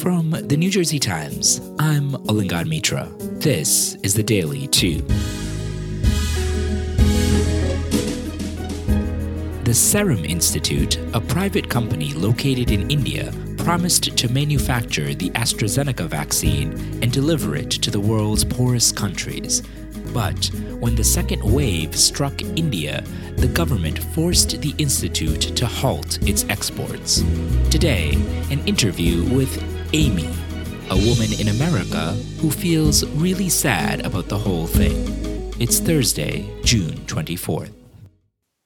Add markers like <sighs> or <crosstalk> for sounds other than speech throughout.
From the New Jersey Times, I'm Alingon Mitra. This is the Daily Too. The Serum Institute, a private company located in India, promised to manufacture the AstraZeneca vaccine and deliver it to the world's poorest countries. But when the second wave struck India, the government forced the institute to halt its exports. Today, an interview with Amy, a woman in America who feels really sad about the whole thing. It's Thursday, June 24th.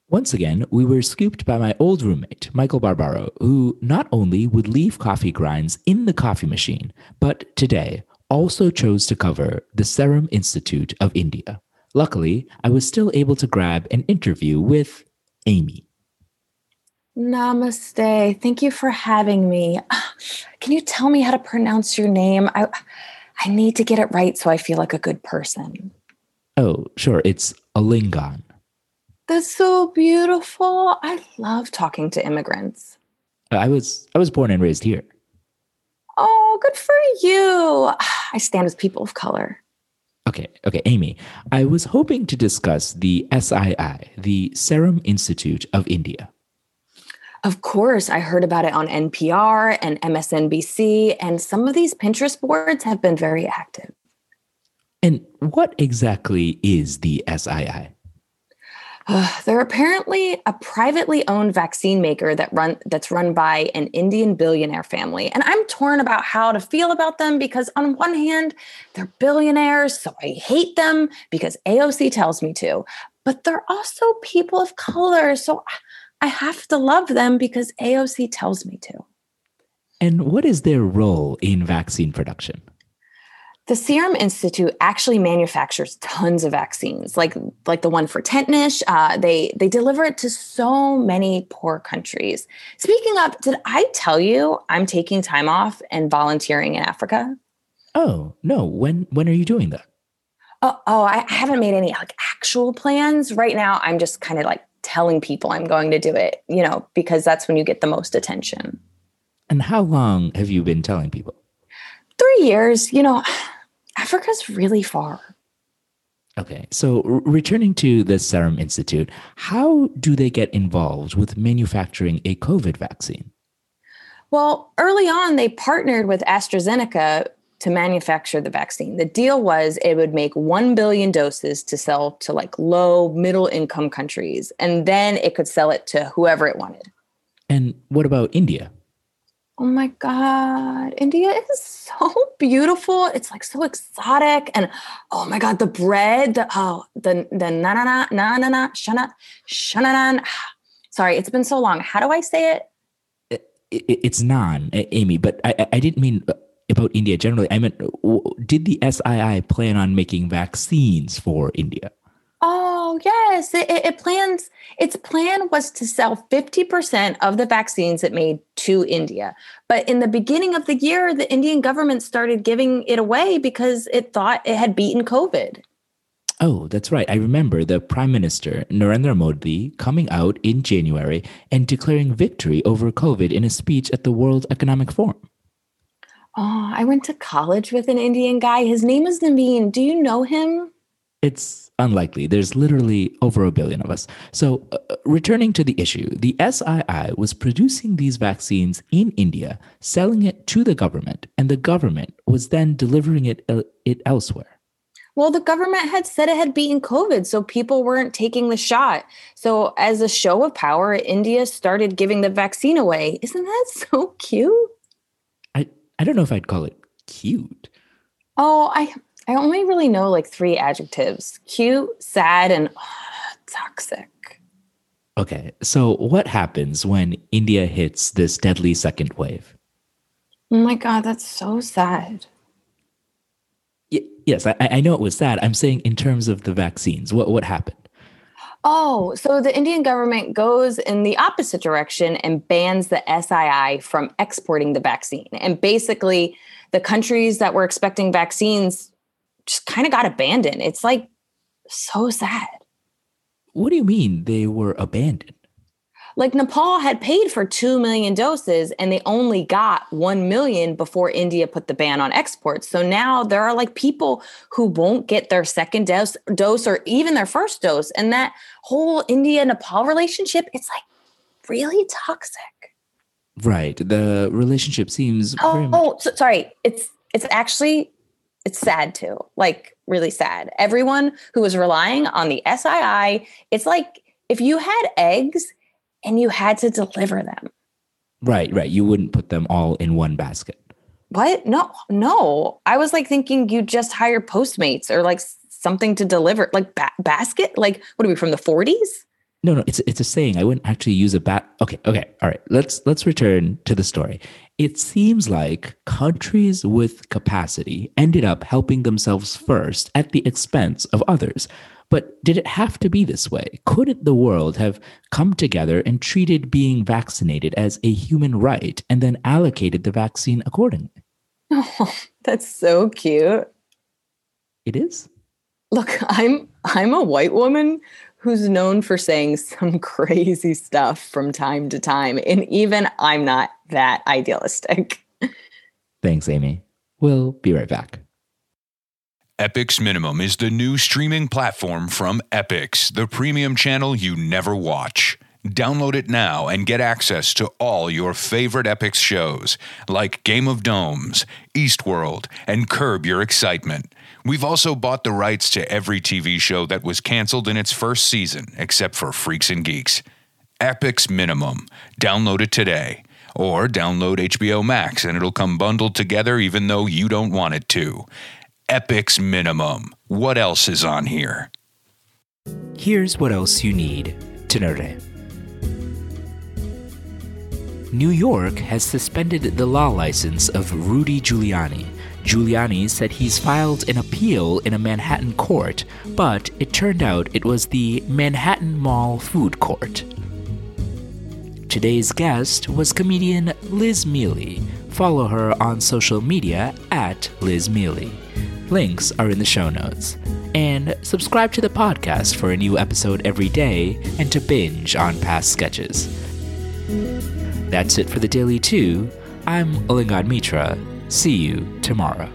Once again, we were scooped by my old roommate, Michael Barbaro, who not only would leave coffee grinds in the coffee machine, but today also chose to cover the Serum Institute of India. Luckily, I was still able to grab an interview with Amy. Namaste. Thank you for having me. <sighs> Can you tell me how to pronounce your name? I I need to get it right so I feel like a good person. Oh, sure. It's Alingon. That's so beautiful. I love talking to immigrants. I was I was born and raised here. Oh, good for you. <sighs> I stand with people of color. Okay, okay, Amy. I was hoping to discuss the SII, the Serum Institute of India. Of course, I heard about it on NPR and MSNBC, and some of these Pinterest boards have been very active. And what exactly is the SII? Uh, they're apparently a privately owned vaccine maker that run that's run by an Indian billionaire family. And I'm torn about how to feel about them because on one hand, they're billionaires, so I hate them because AOC tells me to. But they're also people of color, so I have to love them because AOC tells me to. And what is their role in vaccine production? The Serum Institute actually manufactures tons of vaccines, like like the one for tetanus. Uh, they they deliver it to so many poor countries. Speaking of, did I tell you I'm taking time off and volunteering in Africa? Oh no! When when are you doing that? Oh, oh I haven't made any like actual plans right now. I'm just kind of like telling people I'm going to do it, you know, because that's when you get the most attention. And how long have you been telling people? Three years, you know, Africa's really far. Okay, so returning to the Serum Institute, how do they get involved with manufacturing a COVID vaccine? Well, early on, they partnered with AstraZeneca to manufacture the vaccine. The deal was it would make 1 billion doses to sell to like low, middle income countries, and then it could sell it to whoever it wanted. And what about India? Oh my God. India is so beautiful. It's like so exotic. And oh my God, the bread, the, oh, the, the na na na na na na shana shananan. <sighs> Sorry, it's been so long. How do I say it? it, it it's non, Amy, but I, I didn't mean uh, about India generally. I mean, did the SII plan on making vaccines for India? Oh, yes. It, it, plans, its plan was to sell 50% of the vaccines it made to India. But in the beginning of the year, the Indian government started giving it away because it thought it had beaten COVID. Oh, that's right. I remember the Prime Minister, Narendra Modi, coming out in January and declaring victory over COVID in a speech at the World Economic Forum. Oh, I went to college with an Indian guy. His name is Naveen. Do you know him? It's unlikely. There's literally over a billion of us. So, uh, uh returning to the issue, the SII was producing these vaccines in India, selling it to the government, and the government was then delivering it, uh, it elsewhere. Well, the government had said it had beaten COVID, so people weren't taking the shot. So, as a show of power, India started giving the vaccine away. Isn't that <laughs> so cute? I, don't know if I'd call it cute. Oh, I I only really know like three adjectives cute, sad, and toxic. Okay, so what happens when India hits this deadly second wave? Oh my God, that's so sad. Y- yes, I, I know it was sad. I'm saying in terms of the vaccines, what, what happened? Oh, so the Indian government goes in the opposite direction and bans the SII from exporting the vaccine. And basically, the countries that were expecting vaccines just kind of got abandoned. It's like so sad. What do you mean they were abandoned? Like Nepal had paid for 2 million doses and they only got 1 million before India put the ban on exports. So now there are like people who won't get their second dose, dose or even their first dose. And that whole India Nepal relationship, it's like really toxic. Right. The relationship seems Oh, oh so, sorry. It's it's actually it's sad too. Like really sad. Everyone who was relying on the SII, it's like if you had eggs and you had to deliver them. Right, right. You wouldn't put them all in one basket. What? No, no. I was like thinking you just hire Postmates or like something to deliver, like ba- basket. Like what are we from the 40s? No, no. It's it's a saying. I wouldn't actually use a bat. Okay, okay. All right. Let's let's return to the story. It seems like countries with capacity ended up helping themselves first at the expense of others. But did it have to be this way? Couldn't the world have come together and treated being vaccinated as a human right and then allocated the vaccine accordingly? Oh, <laughs> that's so cute. It is. Look, I'm I'm a white woman who's known for saying some <laughs> crazy stuff from time to time and even I'm not that idealistic. <laughs> Thanks, Amy. We'll be right back. Epix Minimum is the new streaming platform from Epix, the premium channel you never watch. Download it now and get access to all your favorite Epix shows like Game of Domes, Eastworld, and Curb Your Excitement. We've also bought the rights to every TV show that was canceled in its first season, except for Freaks and Geeks. Epix Minimum. Download it today. Or download HBO Max and it'll come bundled together even though you don't want it to. Epix Minimum. What else is on here? Here's what else you need to know today. New York has suspended the law license of Rudy Giuliani. Giuliani said he's filed an appeal in a Manhattan court, but it turned out it was the Manhattan Mall Food Court. Today's guest was comedian Liz Miele. Follow her on social media at Liz Miele. Links are in the show notes. And subscribe to the podcast for a new episode every day and to binge on past sketches. That's it for the Daily Too. I'm Alingon Mitra. See you tomorrow.